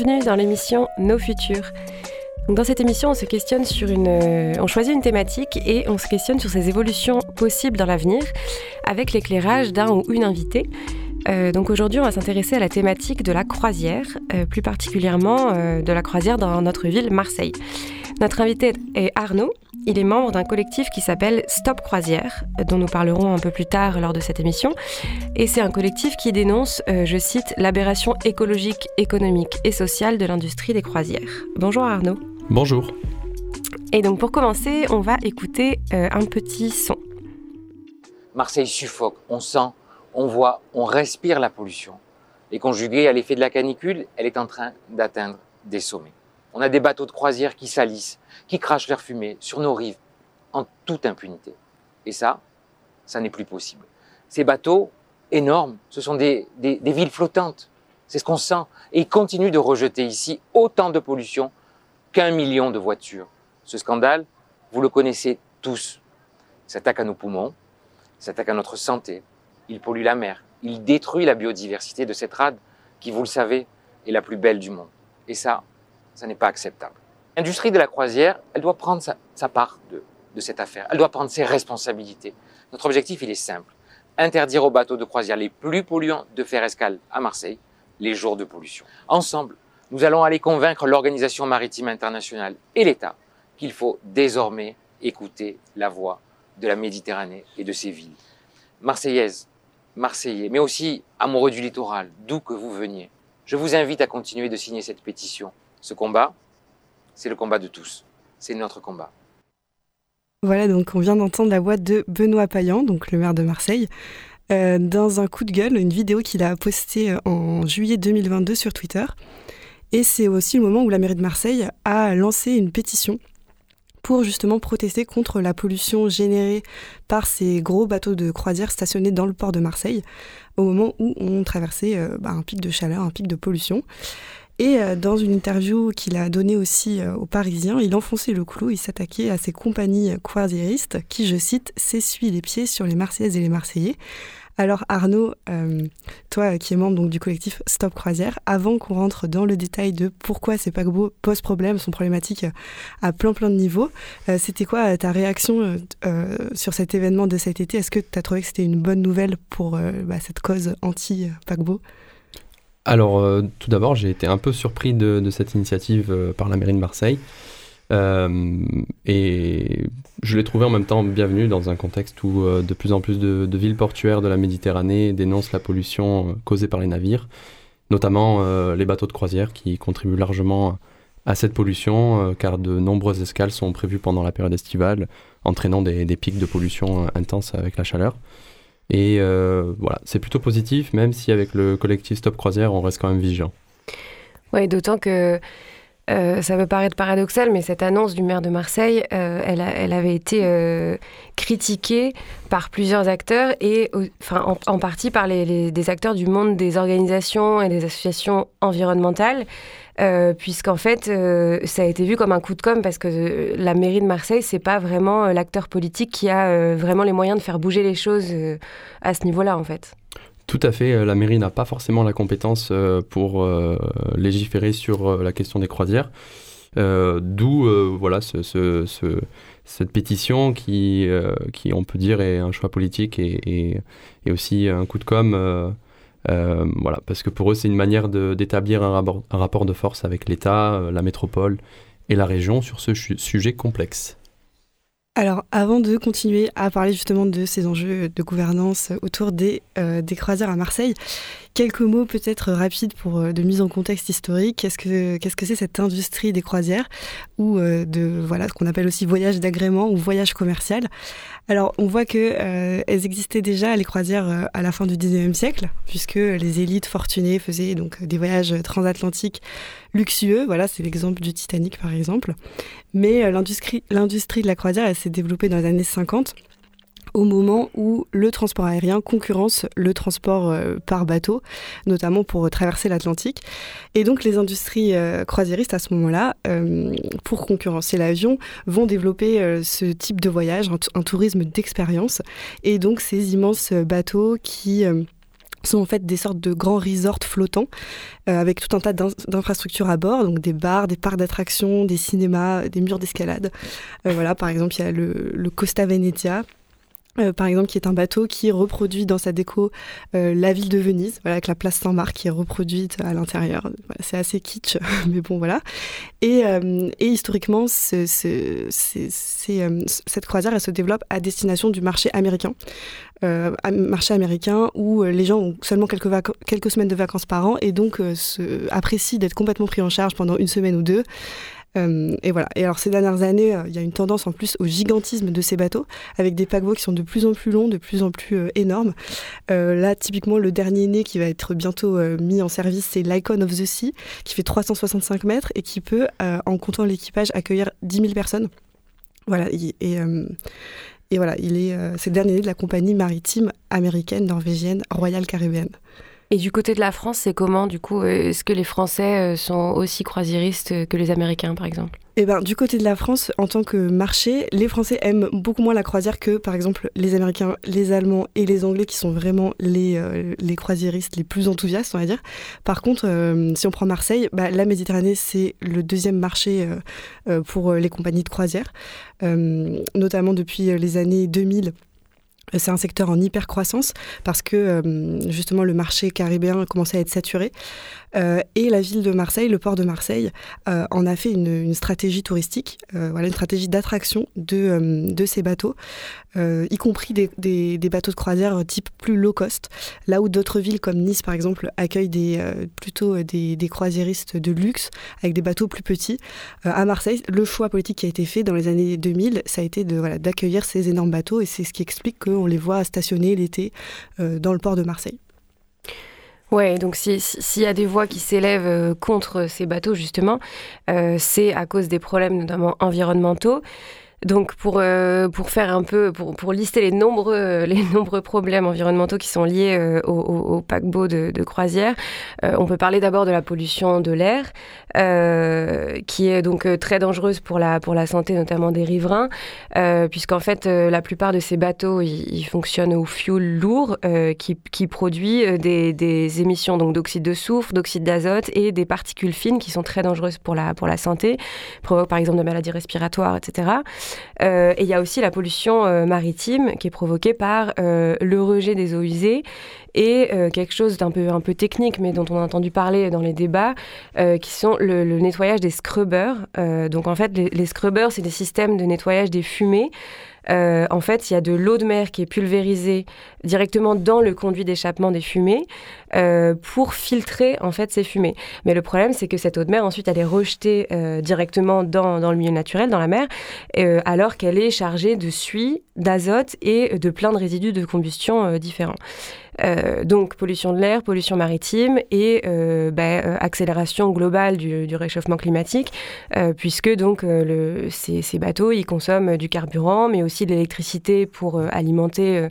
Bienvenue dans l'émission Nos Futurs. Dans cette émission, euh, on choisit une thématique et on se questionne sur ses évolutions possibles dans l'avenir avec l'éclairage d'un ou une invitée. Euh, donc aujourd'hui, on va s'intéresser à la thématique de la croisière, euh, plus particulièrement de la croisière dans notre ville Marseille. Notre invité est Arnaud. Il est membre d'un collectif qui s'appelle Stop Croisière, dont nous parlerons un peu plus tard lors de cette émission. Et c'est un collectif qui dénonce, je cite, l'aberration écologique, économique et sociale de l'industrie des croisières. Bonjour Arnaud. Bonjour. Et donc pour commencer, on va écouter euh, un petit son. Marseille suffoque, on sent, on voit, on respire la pollution. Et conjuguée à l'effet de la canicule, elle est en train d'atteindre des sommets. On a des bateaux de croisière qui salissent, qui crachent leur fumée sur nos rives, en toute impunité. Et ça, ça n'est plus possible. Ces bateaux énormes, ce sont des, villes flottantes. C'est ce qu'on sent. Et ils continuent de rejeter ici autant de pollution qu'un million de voitures. Ce scandale, vous le connaissez tous. Il s'attaque à nos poumons, il s'attaque à notre santé, il pollue la mer, il détruit la biodiversité de cette rade qui, vous le savez, est la plus belle du monde. Et ça, ça n'est pas acceptable. L'industrie de la croisière, elle doit prendre sa, part de, de cette affaire, elle doit prendre ses responsabilités. Notre objectif, il est simple. Interdire aux bateaux de croisière les plus polluants de faire escale à Marseille les jours de pollution. Ensemble, nous allons aller convaincre l'Organisation maritime internationale et l'État qu'il faut désormais écouter la voix de la Méditerranée et de ses villes. Marseillaises, Marseillais, mais aussi amoureux du littoral, d'où que vous veniez, je vous invite à continuer de signer cette pétition. Ce combat, c'est le combat de tous. C'est notre combat. Voilà, donc on vient d'entendre la voix de Benoît Payan, donc le maire de Marseille, euh, dans un coup de gueule, une vidéo qu'il a postée euh, en juillet 2022 sur Twitter. Et c'est aussi le moment où la mairie de Marseille a lancé une pétition pour justement protester contre la pollution générée par ces gros bateaux de croisière stationnés dans le port de Marseille, au moment où on traversait euh, bah, un pic de chaleur, un pic de pollution. Et euh, dans une interview qu'il a donnée aussi euh, aux Parisiens, il enfonçait le clou, il s'attaquait à ces compagnies croisiéristes qui, je cite, s'essuient les pieds sur les Marseillaises et les Marseillais. Alors Arnaud, euh, toi qui es membre donc, du collectif Stop Croisière, avant qu'on rentre dans le détail de pourquoi ces paquebots posent problème, sont problématiques à plein plein de niveaux, euh, c'était quoi ta réaction euh, sur cet événement de cet été? Est-ce que tu as trouvé que c'était une bonne nouvelle pour bah, cette cause anti-paquebot alors, tout d'abord, j'ai été un peu surpris de cette initiative par la mairie de Marseille. Euh, et je l'ai trouvé en même temps bienvenu dans un contexte où euh, de plus en plus de, villes portuaires de la Méditerranée dénoncent la pollution euh, causée par les navires, notamment les bateaux de croisière qui contribuent largement à cette pollution car de nombreuses escales sont prévues pendant la période estivale, entraînant des, des pics de pollution intenses avec la chaleur. Et voilà, c'est plutôt positif, même si avec le collectif Stop Croisière, on reste quand même vigilant. Oui, d'autant que euh, ça peut paraître paradoxal, mais cette annonce du maire de Marseille, euh, elle, avait été euh, critiquée par plusieurs acteurs et enfin, en, partie par des acteurs du monde des organisations et des associations environnementales. puisqu'en fait, ça a été vu comme un coup de com' parce que la mairie de Marseille, c'est pas vraiment l'acteur politique qui a vraiment les moyens de faire bouger les choses à ce niveau-là, en fait. Tout à fait. Euh, la mairie n'a pas forcément la compétence euh, pour euh, légiférer sur la question des croisières. D'où voilà ce, cette pétition qui, qui, on peut dire, est un choix politique et, aussi un coup de com'. voilà, parce que pour eux, c'est une manière d'établir un, rapport de force avec l'État, la métropole et la région sur ce sujet complexe. Alors, avant de continuer à parler justement de ces enjeux de gouvernance autour des, euh, croisières à Marseille, quelques mots peut-être rapides pour euh, de mise en contexte historique. Qu'est-ce que qu'est-ce que c'est cette industrie des croisières ou euh, de voilà ce qu'on appelle aussi voyage d'agrément ou voyage commercial? Alors, on voit que elles existaient déjà les croisières à la fin du 19e siècle, puisque les élites fortunées faisaient donc des voyages transatlantiques luxueux. Voilà, c'est l'exemple du Titanic par exemple. Mais l'industrie l'industrie de la croisière, elle s'est développée dans les années 50 au moment où le transport aérien concurrence le transport euh, par bateau, notamment pour traverser l'Atlantique. Et donc les industries euh, croisiéristes à ce moment-là, euh, pour concurrencer l'avion, vont développer ce type de voyage, un tourisme d'expérience. Et donc ces immenses bateaux qui sont en fait des sortes de grands resorts flottants avec tout un tas d'infrastructures à bord, donc des bars, des parcs d'attractions, des cinémas, des murs d'escalade. voilà, par exemple, il y a le, le Costa Venezia euh, par exemple, qui est un bateau qui reproduit dans sa déco euh, la ville de Venise, voilà, avec la place Saint-Marc qui est reproduite à l'intérieur. c'est assez kitsch, mais bon, voilà. Et, euh, et historiquement, cette croisière, elle se développe à destination du marché américain. marché américain où les gens ont seulement quelques, quelques semaines de vacances par an et donc se apprécient d'être complètement pris en charge pendant une semaine ou deux. Euh, et voilà. Et alors ces dernières années, euh, il y a une tendance en plus au gigantisme de ces bateaux, avec des paquebots qui sont de plus en plus longs, de plus en plus euh, énormes. là, typiquement, le dernier né qui va être bientôt mis en service, c'est l'Icon of the Sea, qui fait 365 mètres et qui peut, en comptant l'équipage, accueillir 10 000 personnes. Voilà. Et, voilà, il est, c'est le dernier né de la compagnie maritime américaine, norvégienne, Royal Caribbean. Et du côté de la France, c'est comment du coup Est-ce que les Français euh, sont aussi croisiéristes que les Américains, par exemple? Eh ben, du côté de la France, en tant que marché, les Français aiment beaucoup moins la croisière que, par exemple, les Américains, les Allemands et les Anglais, qui sont vraiment les, euh, les croisiéristes les plus enthousiastes, on va dire. Par contre, euh, si on prend Marseille, bah, la Méditerranée, c'est le deuxième marché pour les compagnies de croisière, notamment depuis les années 2000 c'est un secteur en hyper croissance parce que euh, justement le marché caribéen commençait à être saturé. Euh, et la ville de Marseille, le port de Marseille, euh, en a fait une, stratégie touristique, voilà, une stratégie d'attraction de, ces bateaux, y compris des, bateaux de croisière type plus low cost, là où d'autres villes comme Nice par exemple accueillent plutôt des, croisiéristes de luxe avec des bateaux plus petits. à Marseille, le choix politique qui a été fait dans les années 2000, ça a été d'accueillir ces énormes bateaux et c'est ce qui explique qu'on les voit stationner l'été dans le port de Marseille. Ouais, donc s'il y a des voix qui s'élèvent euh, contre ces bateaux, justement, euh, c'est à cause des problèmes notamment environnementaux. Donc pour, euh, pour faire un peu, pour, lister les nombreux, les nombreux problèmes environnementaux qui sont liés euh, au, au, paquebot de, croisière, euh, on peut parler d'abord de la pollution de l'air, qui est donc très dangereuse pour la, pour la santé notamment des riverains, puisqu'en fait la plupart de ces bateaux, ils, fonctionnent au fuel lourd qui, qui, produit des, des émissions d'oxyde de soufre, d'oxyde d'azote et des particules fines qui sont très dangereuses pour la, pour la santé, provoquent par exemple des maladies respiratoires, etc. Euh, et il y a aussi la pollution euh, maritime qui est provoquée par euh, le rejet des eaux usées et quelque chose d'un peu, un peu technique, mais dont on a entendu parler dans les débats, qui sont le, nettoyage des scrubbers. donc en fait, les, les scrubbers, c'est des systèmes de nettoyage des fumées euh, en fait, il y a de l'eau de mer qui est pulvérisée directement dans le conduit d'échappement des fumées euh, pour filtrer en fait ces fumées. Mais le problème, c'est que cette eau de mer ensuite elle est rejetée euh, directement dans, dans, le milieu naturel, dans la mer, alors qu'elle est chargée de suie, d'azote et de plein de résidus de combustion différents. Euh, donc pollution de l'air, pollution maritime et euh, bah, euh, accélération globale du, réchauffement climatique, puisque donc ces, bateaux ils consomment du carburant, mais aussi de l'électricité pour alimenter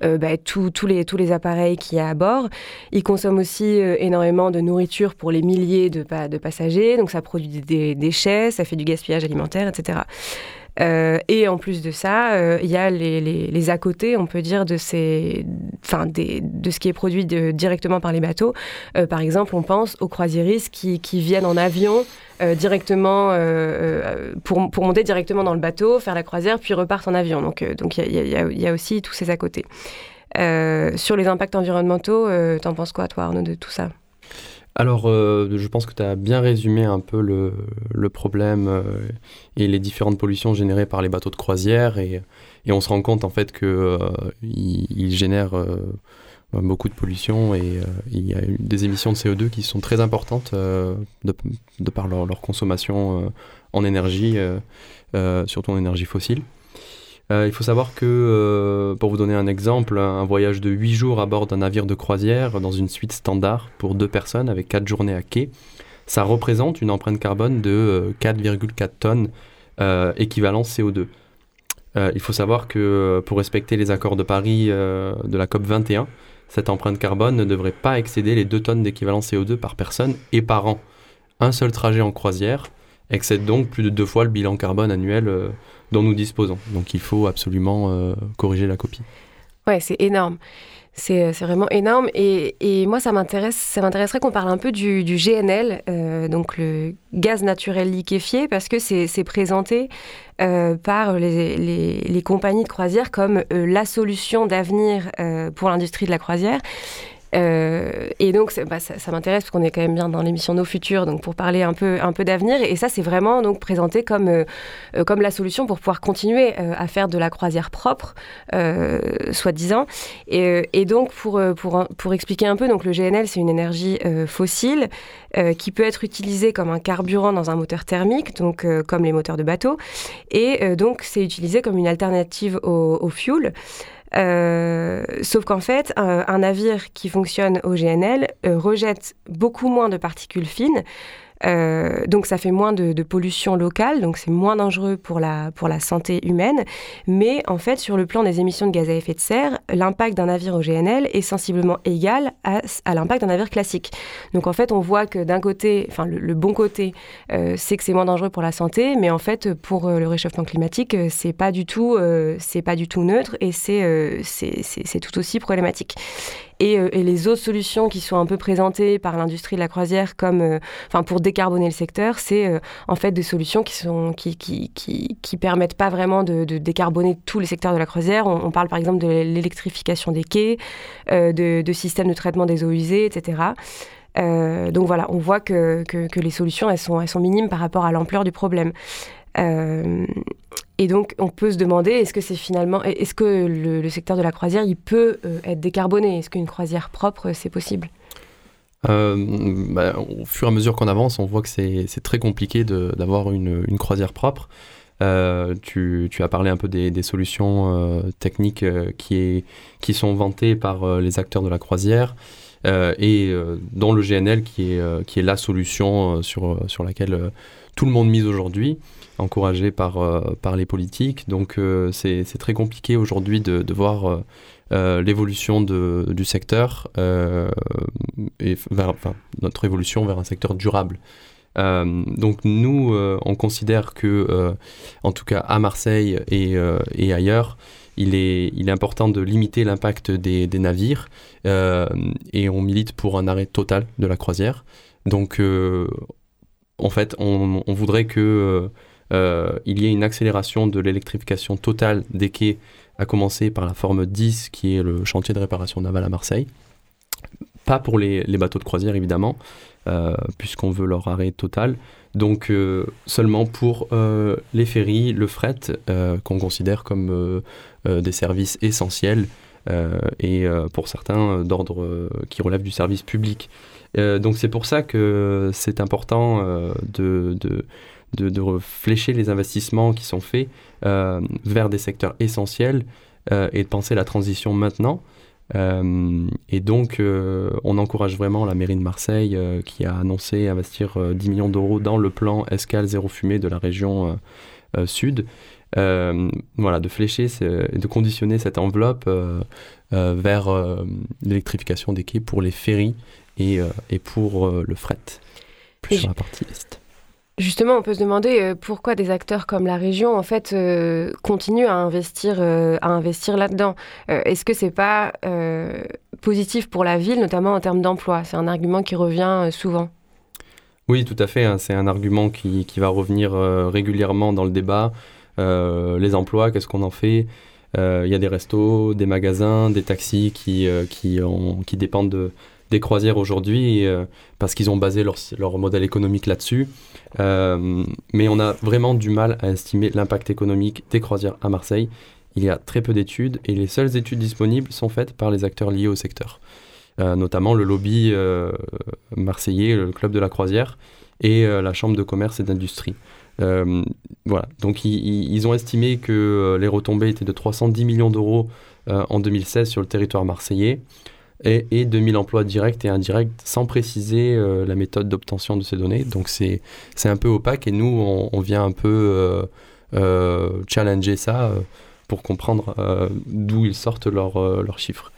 bah, tous les, tous les appareils qu'il y a à bord. Ils consomment aussi énormément de nourriture pour les milliers de, de passagers, donc ça produit des déchets, ça fait du gaspillage alimentaire, etc. Euh, et en plus de ça, euh, il y a les, les, à côté, on peut dire, de, ces, des, de ce qui est produit directement par les bateaux. Euh, par exemple, on pense aux croisiéristes qui, qui viennent en avion directement pour, pour, monter directement dans le bateau, faire la croisière, puis repartent en avion. Donc il y, y, a, y, a aussi tous ces à côté. sur les impacts environnementaux, t'en penses quoi, toi, Arnaud, de tout ça? Alors, euh, je pense que tu as bien résumé un peu le, problème euh, et les différentes pollutions générées par les bateaux de croisière. Et, on se rend compte en fait qu'ils euh, génèrent beaucoup de pollution et il y a des émissions de CO2 qui sont très importantes de, par leur consommation en énergie, surtout en énergie fossile. Euh, il faut savoir que, euh, pour vous donner un exemple, un voyage de 8 jours à bord d'un navire de croisière dans une suite standard pour deux personnes avec 4 journées à quai, ça représente une empreinte carbone de 4,4 euh, tonnes équivalent CO2. il faut savoir que pour respecter les accords de Paris de la COP 21, cette empreinte carbone ne devrait pas excéder les 2 tonnes d'équivalent CO2 par personne et par an. Un seul trajet en croisière excède donc plus de deux fois le bilan carbone annuel dont nous disposons. Donc il faut absolument euh, corriger la copie. Ouais, c'est énorme. C'est vraiment énorme. Et, et moi, ça m'intéresserait qu'on parle un peu du, GNL, euh, donc le gaz naturel liquéfié, parce que c'est présenté euh, par les, les, compagnies de croisière comme euh, la solution d'avenir pour l'industrie de la croisière. Euh, et donc, bah, ça, ça m'intéresse parce qu'on est quand même bien dans l'émission Nos Futurs, donc pour parler un peu, un peu d'avenir. Et ça, c'est vraiment donc présenté comme, euh, euh, comme la solution pour pouvoir continuer à faire de la croisière propre, soi-disant. Et, et, donc, pour, pour, pour expliquer un peu, donc le GNL, c'est une énergie fossile qui peut être utilisée comme un carburant dans un moteur thermique, donc comme les moteurs de bateau. Et donc, c'est utilisé comme une alternative au, au fuel. Euh, sauf qu'en fait, un, navire qui fonctionne au GNL euh, rejette beaucoup moins de particules fines euh, donc ça fait moins de, pollution locale, donc c'est moins dangereux pour la, pour la santé humaine. Mais en fait, sur le plan des émissions de gaz à effet de serre, l'impact d'un navire au GNL est sensiblement égal à, à l'impact d'un navire classique. Donc en fait, on voit que d'un côté, enfin le, bon côté, euh, c'est que c'est moins dangereux pour la santé, mais en fait, pour euh, le réchauffement climatique, c'est pas du tout, c'est pas du tout neutre et c'est c'est tout aussi problématique. Euh, et, les autres solutions qui sont un peu présentées par l'industrie de la croisière comme, euh, enfin, pour décarboner le secteur, c'est euh, en fait des solutions qui sont qui qui, qui, qui permettent pas vraiment de, décarboner tous les secteurs de la croisière. On, parle par exemple de l'électrification des quais, de, systèmes de traitement des eaux usées, etc. donc voilà, on voit que, que, que, les solutions, elles sont, elles sont minimes par rapport à l'ampleur du problème. Euh, et donc, on peut se demander, est-ce que c'est finalement, est-ce que le, secteur de la croisière, il peut euh, être décarboné? Est-ce qu'une croisière propre, c'est possible? Euh, bah, Au fur et à mesure qu'on avance, on voit que c'est très compliqué d'avoir une, croisière propre. tu, as parlé un peu des, solutions techniques qui sont vantées par les acteurs de la croisière. Et dont le GNL qui est, qui est la solution sur, sur laquelle tout le monde mise aujourd'hui encouragé par, euh, par les politiques. Donc euh, c'est très compliqué aujourd'hui de, de, voir euh, l'évolution du secteur et vers, enfin, notre évolution vers un secteur durable. donc nous, on considère que, en tout cas à Marseille et, et ailleurs, il est, important de limiter l'impact des, navires et on milite pour un arrêt total de la croisière. Donc, en fait, on, voudrait que euh, y a une accélération de l'électrification totale des quais, à commencer par la forme 10, qui est le chantier de réparation navale à Marseille. Pas pour les, bateaux de croisière, évidemment, euh, puisqu'on veut leur arrêt total. Donc euh, seulement pour les ferries, le fret, qu'on considère comme des services essentiels, et pour certains d'ordre qui relève du service public. donc c'est pour ça que c'est important de, de, de flécher les investissements qui sont faits euh, vers des secteurs essentiels euh, et de penser la transition maintenant. Euh, et donc, on encourage vraiment la mairie de Marseille qui a annoncé investir 10 millions d'euros dans le plan escale zéro fumée de la région sud. voilà, de flécher et de conditionner cette enveloppe vers l'électrification des quais pour les ferries et, et pour le fret, plus sur la partie est. Justement, on peut se demander euh, pourquoi des acteurs comme la région, en fait, euh, continuent à investir, euh, investir là-dedans. Est-ce que c'est pas positif pour la ville, notamment en termes d'emploi? C'est un argument qui revient souvent. Oui, tout à fait. Hein. C'est un argument qui, va revenir régulièrement dans le débat. les emplois, qu'est-ce qu'on en fait? Il y a des restos, des magasins, des taxis qui, qui dépendent de, des croisières aujourd'hui euh, parce qu'ils ont basé leur, modèle économique là-dessus. Euh, mais on a vraiment du mal à estimer l'impact économique des croisières à Marseille. Il y a très peu d'études et les seules études disponibles sont faites par les acteurs liés au secteur, euh, notamment le lobby marseillais, le club de la croisière et la chambre de commerce et d'industrie. voilà, donc ils, ont estimé que les retombées étaient de 310 millions d'euros en 2016 sur le territoire marseillais et, et 2000 emplois directs et indirects sans préciser euh, la méthode d'obtention de ces données. Donc c'est un peu opaque et nous, on, vient un peu euh, euh, challenger ça pour comprendre d'où ils sortent leurs, leurs chiffres.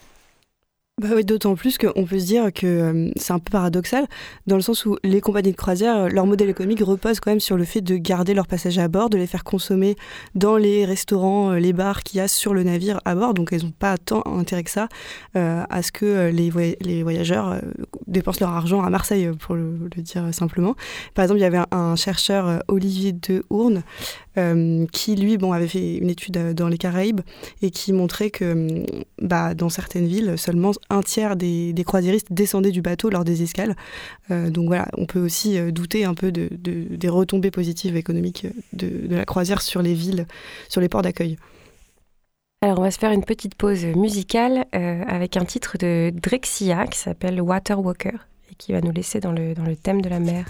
Bah oui, d'autant plus qu'on peut se dire que euh, c'est un peu paradoxal, dans le sens où les compagnies de croisière, euh, leur modèle économique repose quand même sur le fait de garder leurs passagers à bord, de les faire consommer dans les restaurants, euh, les bars qu'il y a sur le navire à bord. Donc elles n'ont pas tant intérêt que ça à ce que les, voyageurs dépensent leur argent à Marseille, pour le, dire simplement. Par exemple, il y avait un, chercheur, Olivier de Hourne, qui lui bon, avait fait une étude dans les Caraïbes et qui montrait que bah, dans certaines villes, seulement un tiers des, croisiéristes descendaient du bateau lors des escales. Euh, donc voilà, on peut aussi euh, douter un peu de, des retombées positives économiques de, la croisière sur les villes, sur les ports d'accueil. Alors on va se faire une petite pause musicale euh, avec un titre de Drexia qui s'appelle Water Walker et qui va nous laisser dans le, dans le thème de la mer.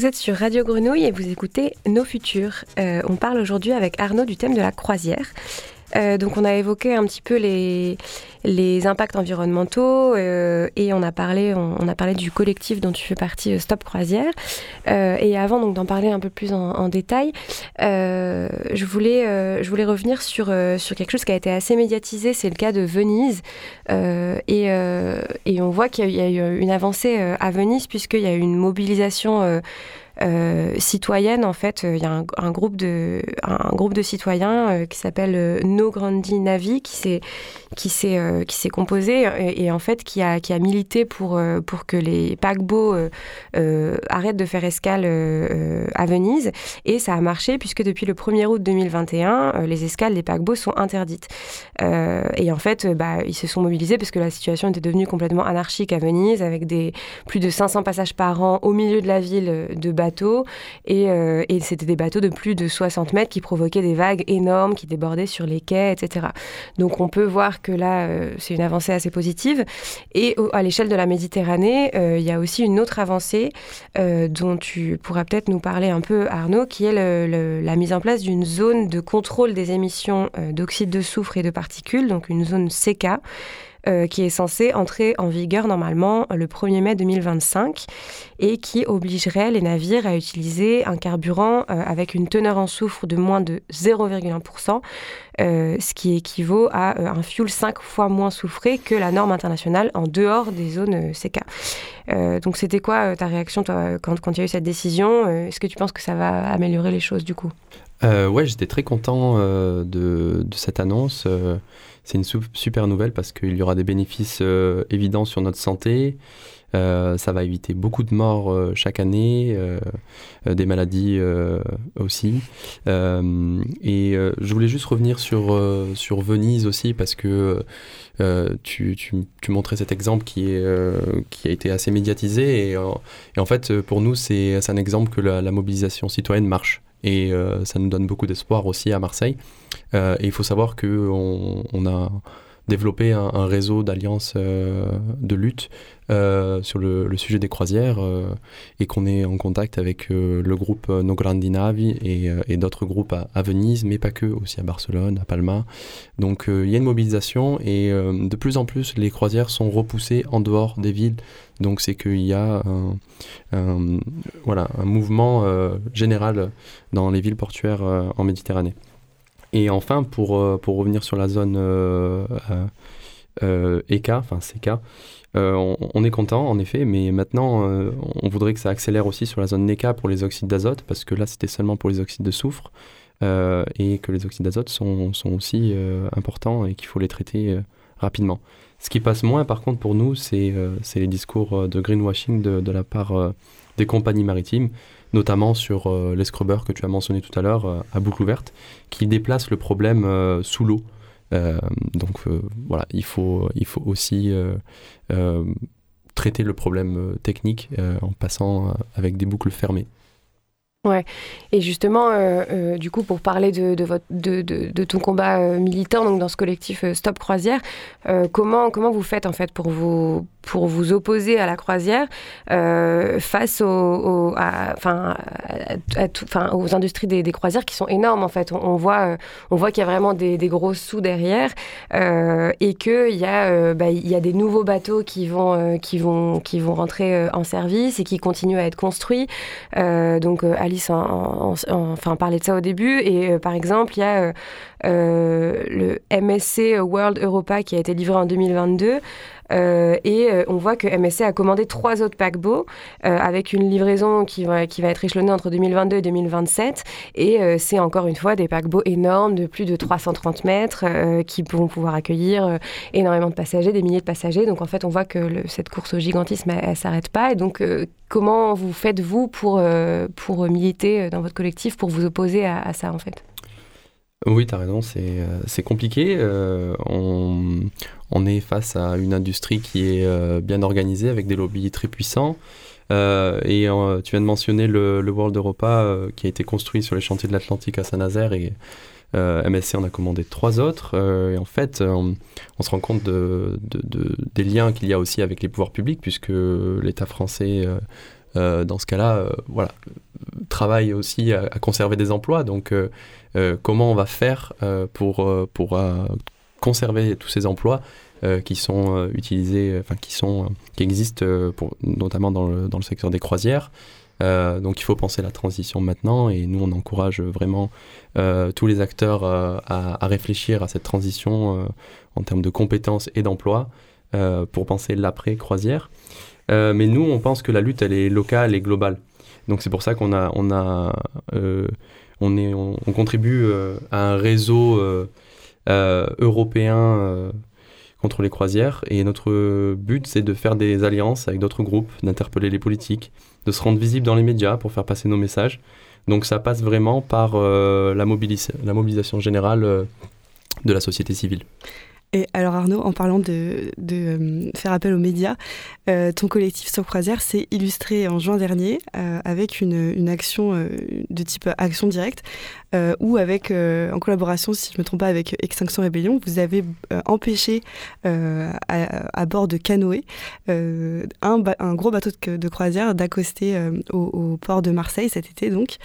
Vous êtes sur Radio Grenouille et vous écoutez Nos Futurs. Euh, on parle aujourd'hui avec Arnaud du thème de la croisière. Euh, donc on a évoqué un petit peu les, impacts environnementaux euh, et on a parlé on, a parlé du collectif dont tu fais partie Stop Croisière. Et avant d'en parler un peu plus en, détail je voulais je voulais revenir sur sur quelque chose qui a été assez médiatisé c'est le cas de Venise. Et, et on voit qu'il y, a eu une avancée à Venise puisqu'il y a eu une mobilisation euh, citoyenne, en fait, euh, il y a un, groupe de, un, groupe de citoyens euh, qui s'appelle No Grandi Navi qui s'est qui s'est qui s'est composé et, en fait qui a qui a milité pour pour que les paquebots arrêtent de faire escale à Venise. Et ça a marché puisque depuis le 1er août 2021 les escales des paquebots sont interdites. Et en fait bah, ils se sont mobilisés parce que la situation était devenue complètement anarchique à Venise avec des plus de 500 passages par an au milieu de la ville de bateaux. Euh, et, c'était des bateaux de plus de 60 mètres qui provoquaient des vagues énormes qui débordaient sur les quais, etc. Donc on peut voir que là, euh, c'est une avancée assez positive. Et à l'échelle de la Méditerranée, euh, il y a aussi une autre avancée dont tu pourras peut-être nous parler un peu, Arnaud, qui est la mise en place d'une zone de contrôle des émissions d'oxyde de soufre et de particules, donc une zone CK. Euh, qui est censé entrer en vigueur normalement le 1er mai 2025 et qui obligerait les navires à utiliser un carburant euh, avec une teneur en soufre de moins de 0,1%, euh, ce qui équivaut à un fuel 5 fois moins soufré que la norme internationale en dehors des zones CK. donc c'était quoi ta réaction quand, il y a eu cette décision Est-ce que tu penses que ça va améliorer les choses du coup? Euh, Ouais, j'étais très content de, cette annonce c'est une super nouvelle parce qu'il y aura des bénéfices évidents sur notre santé. Euh, ça va éviter beaucoup de morts euh, chaque année, euh, des maladies aussi. et je voulais juste revenir sur, Venise aussi parce que tu, montrais cet exemple qui, a été assez médiatisé. Et en fait, pour nous, c'est un exemple que la, mobilisation citoyenne marche. Et ça nous donne beaucoup d'espoir aussi à Marseille. et il faut savoir qu'on on a développé un, réseau d'alliances de lutte euh, sur le, sujet des croisières euh, et qu'on est en contact avec euh, le groupe No Grandi Navi et, et d'autres groupes à, Venise, mais pas que, aussi à Barcelone, à Palma. Donc il y a une mobilisation et de plus en plus les croisières sont repoussées en dehors des villes. Donc c'est qu'il y a un, voilà, un mouvement général dans les villes portuaires en Méditerranée. Et enfin, pour, pour revenir sur la zone ECA, enfin CK, euh, on, est content, en effet, mais maintenant, euh, on voudrait que ça accélère aussi sur la zone NECA pour les oxydes d'azote, parce que là, c'était seulement pour les oxydes de soufre, euh, et que les oxydes d'azote sont, aussi importants et qu'il faut les traiter rapidement. Ce qui passe moins, par contre, pour nous, c'est les discours de greenwashing de, la part des compagnies maritimes, notamment sur les scrubbers que tu as mentionné tout à l'heure à boucle ouverte, qui déplacent le problème sous l'eau. Euh, donc euh, voilà, il faut, il faut aussi euh, traiter le problème technique en passant avec des boucles fermées. Ouais, et justement, du coup, pour parler de, de, votre, de, de ton combat militant donc dans ce collectif Stop Croisière, comment, comment vous faites en fait pour vous, pour vous opposer à la croisière euh, face aux, industries des, croisières qui sont énormes en fait. On, voit, euh, on voit qu'il y a vraiment des, gros sous derrière euh, et qu'il y, a, bah, y a des nouveaux bateaux qui vont, qui vont, qui vont rentrer en service et qui continuent à être construits. donc Alice en, enfin, parlait de ça au début et par exemple il y a le MSC World Europa qui a été livré en 2022. Euh, et euh, on voit que MSC a commandé trois autres paquebots euh, avec une livraison qui va, être échelonnée entre 2022 et 2027. Et c'est encore une fois des paquebots énormes de plus de 330 mètres qui vont pouvoir accueillir énormément de passagers, des milliers de passagers. Donc en fait, on voit que cette course au gigantisme, elle, ne s'arrête pas. Et donc, comment vous faites-vous pour, pour militer dans votre collectif, pour vous opposer à ça en fait? Oui, tu as raison, c'est compliqué. on, on est face à une industrie qui est euh, bien organisée avec des lobbies très puissants. Euh, et euh, tu viens de mentionner le, World Europa qui a été construit sur les chantiers de l'Atlantique à Saint-Nazaire et MSC en a commandé trois autres. et en fait, on, se rend compte de, des liens qu'il y a aussi avec les pouvoirs publics puisque l'État français, dans ce cas-là, voilà, travaille aussi à, conserver des emplois. Donc, comment on va faire pour, pour conserver tous ces emplois euh, qui sont euh, utilisés, enfin qui sont, euh, qui existent notamment dans le, dans le, secteur des croisières. donc il faut penser la transition maintenant et nous on encourage vraiment tous les acteurs à, réfléchir à cette transition en termes de compétences et d'emploi pour penser l'après croisière. mais nous on pense que la lutte elle est locale et globale. Donc c'est pour ça qu'on a, on a, on est, on, on contribue à un réseau euh, européen euh, contre les croisières. Et notre but, c'est de faire des alliances avec d'autres groupes, d'interpeller les politiques, de se rendre visible dans les médias pour faire passer nos messages. Donc ça passe vraiment par euh, la, la, mobilisation générale de la société civile. Et alors Arnaud, en parlant de, de faire appel aux médias, ton collectif Stop Croisière s'est illustré en juin dernier avec une, une action de type action directe euh, ou avec, euh, en collaboration, si je ne me trompe pas, avec Extinction Rébellion, vous avez euh, empêché à, bord de canoë un, un, gros bateau de, croisière d'accoster au, port de Marseille cet été. Donc,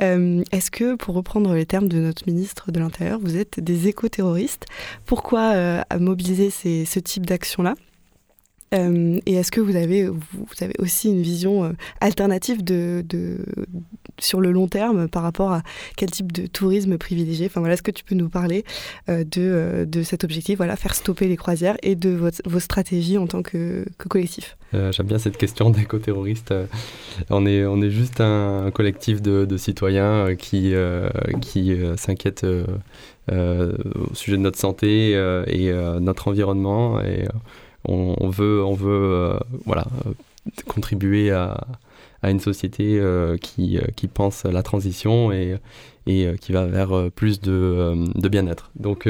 est-ce que, pour reprendre les termes de notre ministre de l'Intérieur, vous êtes des éco-terroristes? Pourquoi mobiliser ces, ce type d'action-là? Et est-ce que vous avez, vous, avez aussi une vision alternative de, sur le long terme par rapport à quel type de tourisme privilégier Enfin voilà, est-ce que tu peux nous parler de, de cet objectif, voilà, faire stopper les croisières et de vos stratégies en tant que, collectif? J'aime bien cette question d'éco-terroriste. on, est, on est juste un, collectif de, citoyens qui, qui s'inquiètent euh, au sujet de notre santé euh, et euh, notre environnement. Et on, veut, veut voilà, contribuer à, une société qui, qui pense la transition et, qui va vers plus de, bien-être. Donc,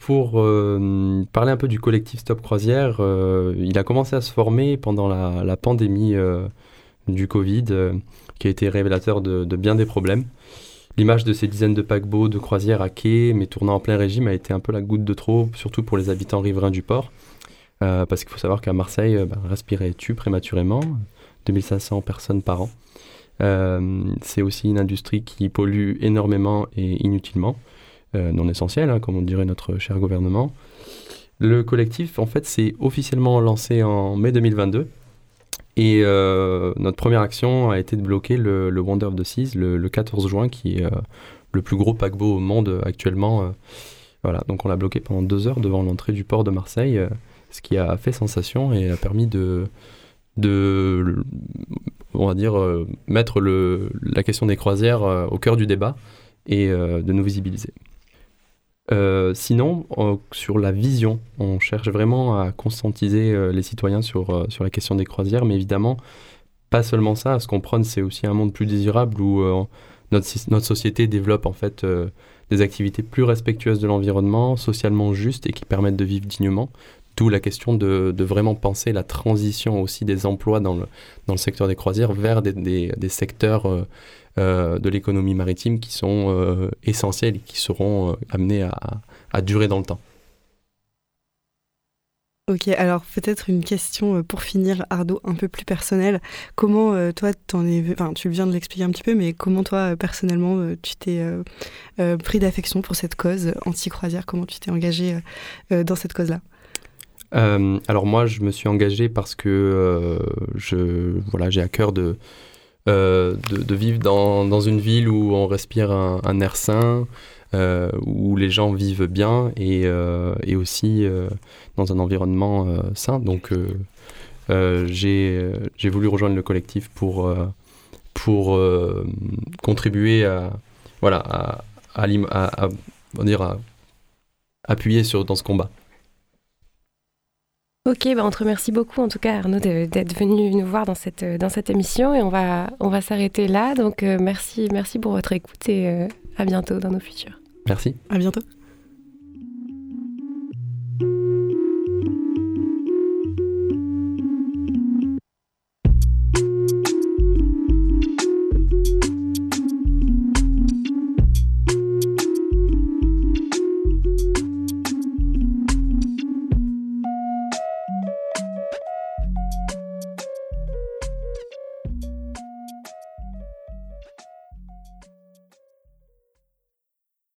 pour parler un peu du collectif Stop Croisière, il a commencé à se former pendant la, pandémie du Covid, qui a été révélateur de, bien des problèmes. L'image de ces dizaines de paquebots de croisière à quai, mais tournant en plein régime, a été un peu la goutte de trop, surtout pour les habitants riverains du port. Euh, parce qu'il faut savoir qu'à Marseille, euh, bah, respirer tue prématurément, 2500 personnes par an. Euh, c'est aussi une industrie qui pollue énormément et inutilement, non essentiel, hein, comme on dirait notre cher gouvernement. Le collectif, en fait, s'est officiellement lancé en mai 2022 et euh, notre première action a été de bloquer le, Wonder of the Seas le, 14 juin, qui est euh, le plus gros paquebot au monde actuellement. Euh. voilà, donc on l'a bloqué pendant deux heures devant l'entrée du port de Marseille, ce qui a fait sensation et a permis de, de on va dire, mettre le, la question des croisières au cœur du débat et de nous visibiliser. Euh, sinon, sur la vision, on cherche vraiment à conscientiser euh, les citoyens sur, euh, sur la question des croisières, mais évidemment, pas seulement ça. Ce qu'on prône, c'est aussi un monde plus désirable où notre, notre société développe en fait des activités plus respectueuses de l'environnement, socialement justes et qui permettent de vivre dignement. D'où la question de, vraiment penser la transition aussi des emplois dans le, secteur des croisières vers des, secteurs euh, de l'économie maritime qui sont euh, essentiels et qui seront euh, amenés à, durer dans le temps. Ok, alors peut-être une question pour finir, Ardo, un peu plus personnelle. Comment toi, en tu viens de l'expliquer un petit peu, mais comment toi, personnellement, tu t'es pris d'affection pour cette cause anti-croisière? Comment tu t'es engagé dans cette cause-là? Alors moi, je me suis engagé parce que je, voilà, j'ai à cœur de, euh, de, vivre dans, dans, une ville où on respire un, air sain, euh, où les gens vivent bien et, euh, et aussi dans un environnement sain. Donc j'ai voulu rejoindre le collectif pour, pour contribuer à, voilà, à, à, à, dire à appuyer sur, dans ce combat. Ok, bah on te remercie beaucoup en tout cas Arnaud d'être venu nous voir dans cette, dans cette émission et on va, on va s'arrêter là. Donc euh, merci, merci pour votre écoute et euh, à bientôt dans nos futurs. Merci. À bientôt.